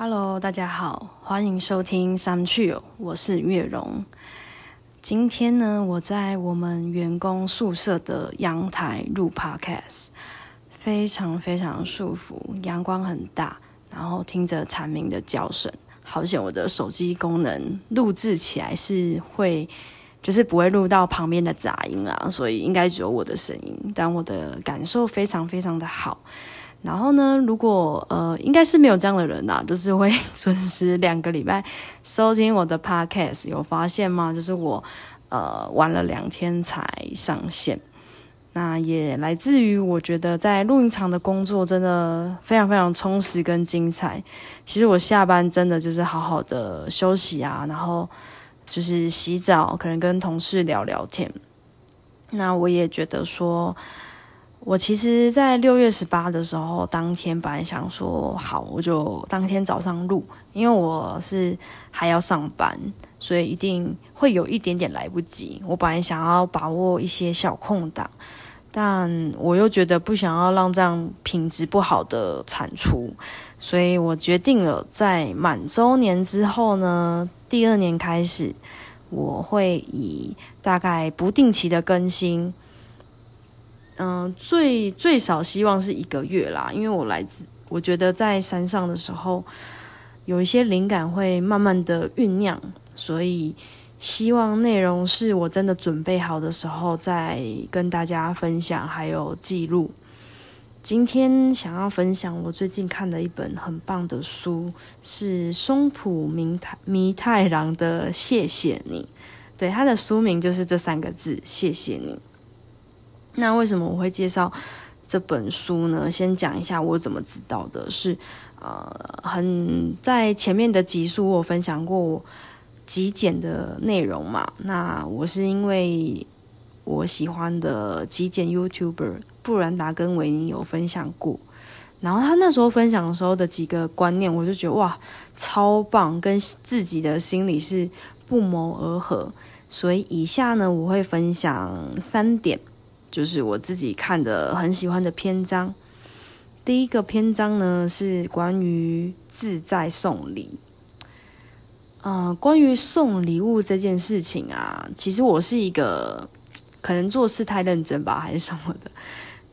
Hello，大家好，欢迎收听三趣哦，我是月荣。今天呢，我在我们员工宿舍的阳台录 Podcast，非常非常舒服，阳光很大，然后听着蝉鸣的叫声，好险我的手机功能录制起来是会，就是不会录到旁边的杂音啊，所以应该只有我的声音，但我的感受非常非常的好。然后呢，如果呃，应该是没有这样的人呐，就是会 准时两个礼拜收听我的 podcast，有发现吗？就是我呃晚了两天才上线，那也来自于我觉得在录音厂的工作真的非常非常充实跟精彩。其实我下班真的就是好好的休息啊，然后就是洗澡，可能跟同事聊聊天。那我也觉得说。我其实，在六月十八的时候，当天本来想说好，我就当天早上录，因为我是还要上班，所以一定会有一点点来不及。我本来想要把握一些小空档，但我又觉得不想要让这样品质不好的产出，所以我决定了在满周年之后呢，第二年开始，我会以大概不定期的更新。嗯，最最少希望是一个月啦，因为我来自，我觉得在山上的时候，有一些灵感会慢慢的酝酿，所以希望内容是我真的准备好的时候再跟大家分享，还有记录。今天想要分享我最近看的一本很棒的书，是松浦弥太弥太郎的《谢谢你》，对，他的书名就是这三个字：谢谢你。那为什么我会介绍这本书呢？先讲一下我怎么知道的。是呃，很在前面的集数我分享过极简的内容嘛。那我是因为我喜欢的极简 YouTuber 布兰达跟维尼有分享过，然后他那时候分享的时候的几个观念，我就觉得哇，超棒，跟自己的心理是不谋而合。所以以下呢，我会分享三点。就是我自己看的很喜欢的篇章。第一个篇章呢是关于自在送礼。嗯，关于送礼物这件事情啊，其实我是一个可能做事太认真吧，还是什么的。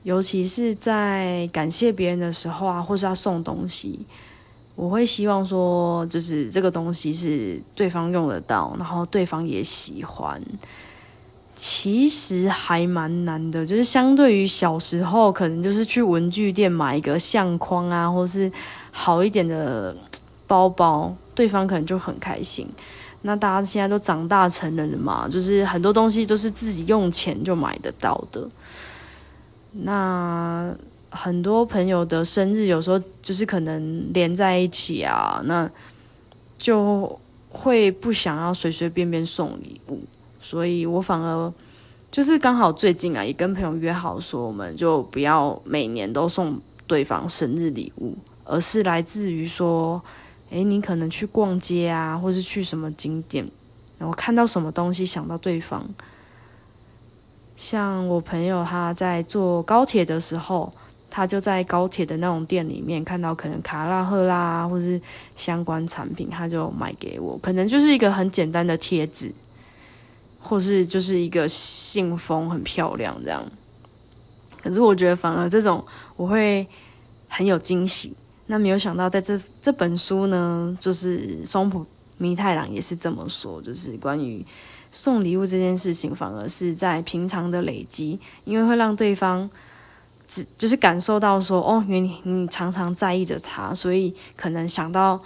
尤其是在感谢别人的时候啊，或是要送东西，我会希望说，就是这个东西是对方用得到，然后对方也喜欢。其实还蛮难的，就是相对于小时候，可能就是去文具店买一个相框啊，或是好一点的包包，对方可能就很开心。那大家现在都长大成人了嘛，就是很多东西都是自己用钱就买得到的。那很多朋友的生日，有时候就是可能连在一起啊，那就会不想要随随便便送礼物。所以我反而就是刚好最近啊，也跟朋友约好说，我们就不要每年都送对方生日礼物，而是来自于说，诶，你可能去逛街啊，或是去什么景点，然后看到什么东西想到对方。像我朋友他在坐高铁的时候，他就在高铁的那种店里面看到可能卡拉赫拉或是相关产品，他就买给我，可能就是一个很简单的贴纸。或是就是一个信封很漂亮这样，可是我觉得反而这种我会很有惊喜。那没有想到在这这本书呢，就是松浦弥太郎也是这么说，就是关于送礼物这件事情，反而是在平常的累积，因为会让对方只就是感受到说，哦，原来你常常在意着他，所以可能想到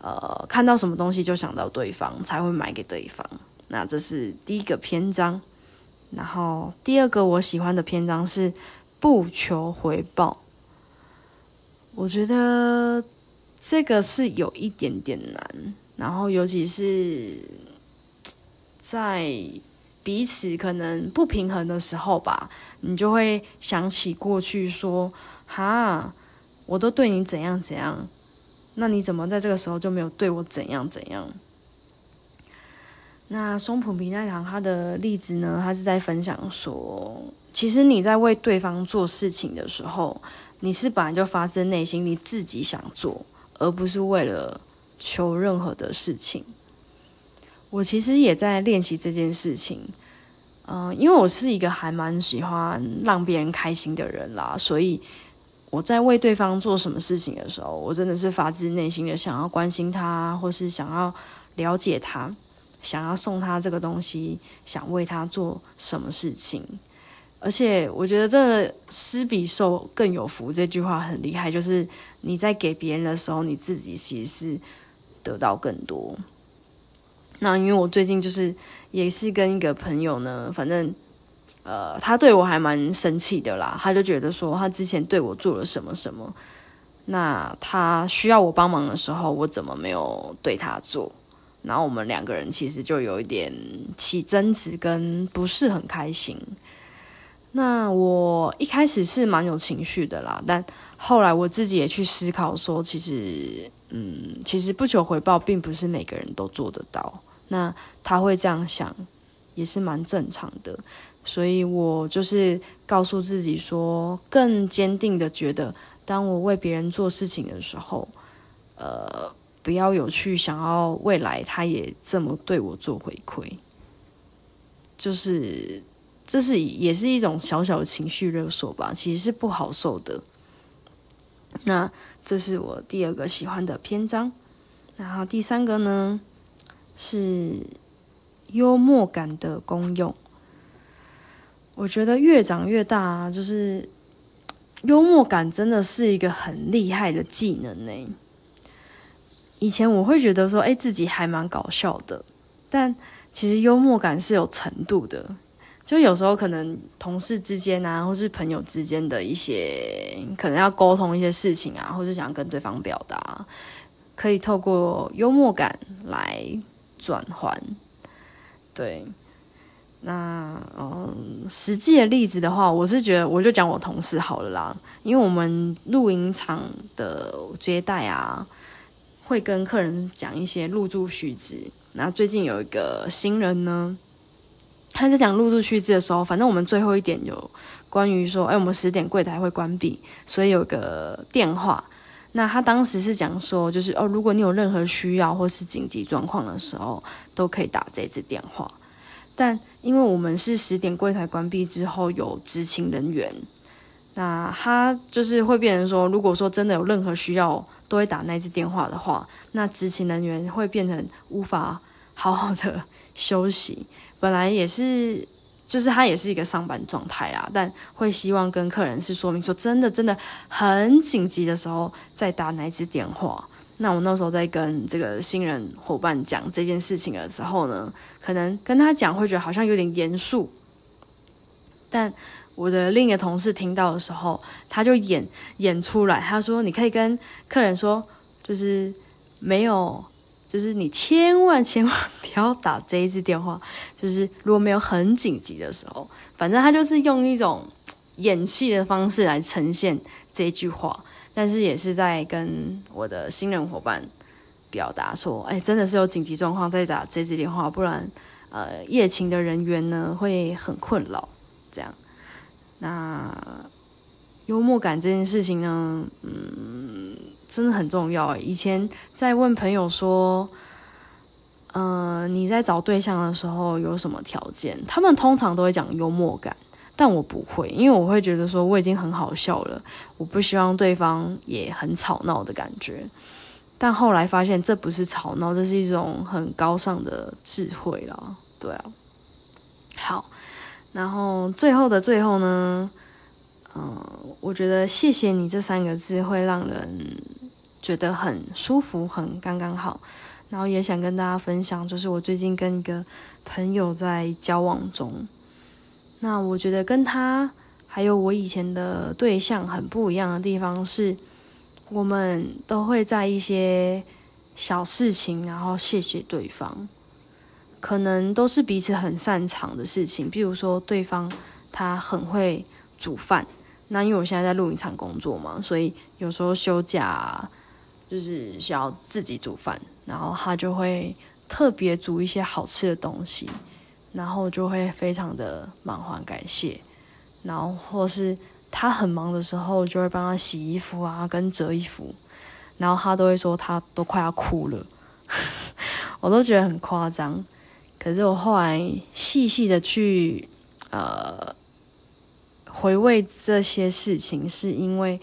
呃看到什么东西就想到对方，才会买给对方。那这是第一个篇章，然后第二个我喜欢的篇章是不求回报。我觉得这个是有一点点难，然后尤其是在彼此可能不平衡的时候吧，你就会想起过去说：“哈，我都对你怎样怎样，那你怎么在这个时候就没有对我怎样怎样？”那松浦弥太郎他的例子呢？他是在分享说，其实你在为对方做事情的时候，你是本来就发自内心你自己想做，而不是为了求任何的事情。我其实也在练习这件事情，嗯，因为我是一个还蛮喜欢让别人开心的人啦，所以我在为对方做什么事情的时候，我真的是发自内心的想要关心他，或是想要了解他，想要送他这个东西，想为他做什么事情。而且我觉得这“施比受更有福”这句话很厉害，就是你在给别人的时候，你自己其实是得到更多。那因为我最近就是也是跟一个朋友呢，反正呃，他对我还蛮生气的啦，他就觉得说他之前对我做了什么什么，那他需要我帮忙的时候，我怎么没有对他做？然后我们两个人其实就有一点起争执，跟不是很开心。那我一开始是蛮有情绪的啦，但后来我自己也去思考说，其实，嗯，其实不求回报，并不是每个人都做得到。那他会这样想，也是蛮正常的。所以我就是告诉自己说，更坚定的觉得，当我为别人做事情的时候，呃，不要有去想要未来他也这么对我做回馈，就是。这是也是一种小小的情绪勒索吧，其实是不好受的。那这是我第二个喜欢的篇章，然后第三个呢是幽默感的功用。我觉得越长越大，就是幽默感真的是一个很厉害的技能呢。以前我会觉得说，哎，自己还蛮搞笑的，但其实幽默感是有程度的。就有时候可能同事之间啊，或是朋友之间的一些可能要沟通一些事情啊，或是想跟对方表达，可以透过幽默感来转换。对，那嗯，实际的例子的话，我是觉得我就讲我同事好了啦，因为我们露营场的接待啊，会跟客人讲一些入住须知。那最近有一个新人呢。他在讲入住须知的时候，反正我们最后一点有关于说，哎，我们十点柜台会关闭，所以有个电话。那他当时是讲说，就是哦，如果你有任何需要或是紧急状况的时候，都可以打这支电话。但因为我们是十点柜台关闭之后有执勤人员，那他就是会变成说，如果说真的有任何需要，都会打那支电话的话，那执勤人员会变成无法好好的休息。本来也是，就是他也是一个上班状态啊，但会希望跟客人是说明说，真的真的很紧急的时候再打哪一支电话。那我那时候在跟这个新人伙伴讲这件事情的时候呢，可能跟他讲会觉得好像有点严肃，但我的另一个同事听到的时候，他就演演出来，他说：“你可以跟客人说，就是没有。”就是你千万千万不要打这一支电话，就是如果没有很紧急的时候，反正他就是用一种演戏的方式来呈现这句话，但是也是在跟我的新人伙伴表达说，哎，真的是有紧急状况再打这支电话，不然呃夜勤的人员呢会很困扰。这样，那幽默感这件事情呢，嗯。真的很重要以前在问朋友说，嗯，你在找对象的时候有什么条件？他们通常都会讲幽默感，但我不会，因为我会觉得说我已经很好笑了，我不希望对方也很吵闹的感觉。但后来发现这不是吵闹，这是一种很高尚的智慧了。对啊，好，然后最后的最后呢，嗯，我觉得谢谢你这三个字会让人。觉得很舒服，很刚刚好，然后也想跟大家分享，就是我最近跟一个朋友在交往中，那我觉得跟他还有我以前的对象很不一样的地方是，我们都会在一些小事情，然后谢谢对方，可能都是彼此很擅长的事情，比如说对方他很会煮饭，那因为我现在在录影厂工作嘛，所以有时候休假。就是需要自己煮饭，然后他就会特别煮一些好吃的东西，然后就会非常的满怀感谢，然后或是他很忙的时候，就会帮他洗衣服啊，跟折衣服，然后他都会说他都快要哭了，我都觉得很夸张。可是我后来细细的去呃回味这些事情，是因为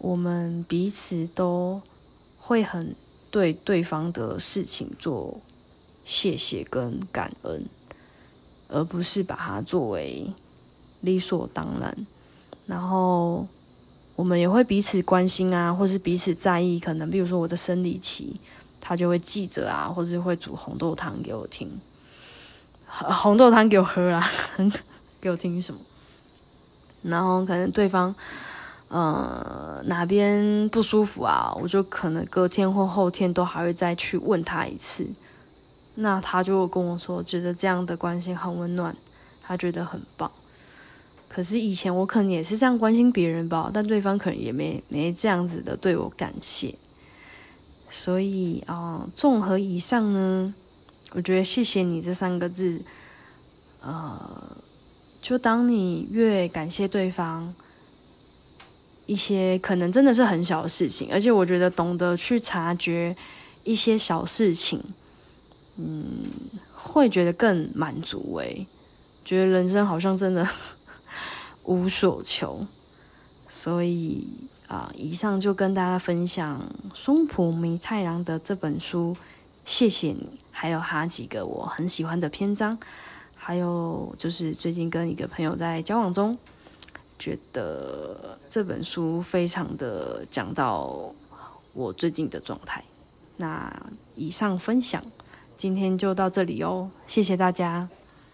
我们彼此都会很对对方的事情做谢谢跟感恩，而不是把它作为理所当然。然后我们也会彼此关心啊，或是彼此在意。可能比如说我的生理期，他就会记着啊，或是会煮红豆汤给我听。红豆汤给我喝啊，给我听什么？然后可能对方，呃，哪边不舒服啊，我就可能隔天或后天都还会再去问他一次。那他就跟我说，觉得这样的关心很温暖，他觉得很棒。可是以前我可能也是这样关心别人吧，但对方可能也没没这样子的对我感谢。所以啊，综合以上呢。我觉得“谢谢你”这三个字，呃，就当你越感谢对方一些可能真的是很小的事情，而且我觉得懂得去察觉一些小事情，嗯，会觉得更满足。诶，觉得人生好像真的 无所求。所以啊，以上就跟大家分享松浦弥太郎的这本书，谢谢你。还有他几个我很喜欢的篇章，还有就是最近跟一个朋友在交往中，觉得这本书非常的讲到我最近的状态。那以上分享今天就到这里哦，谢谢大家。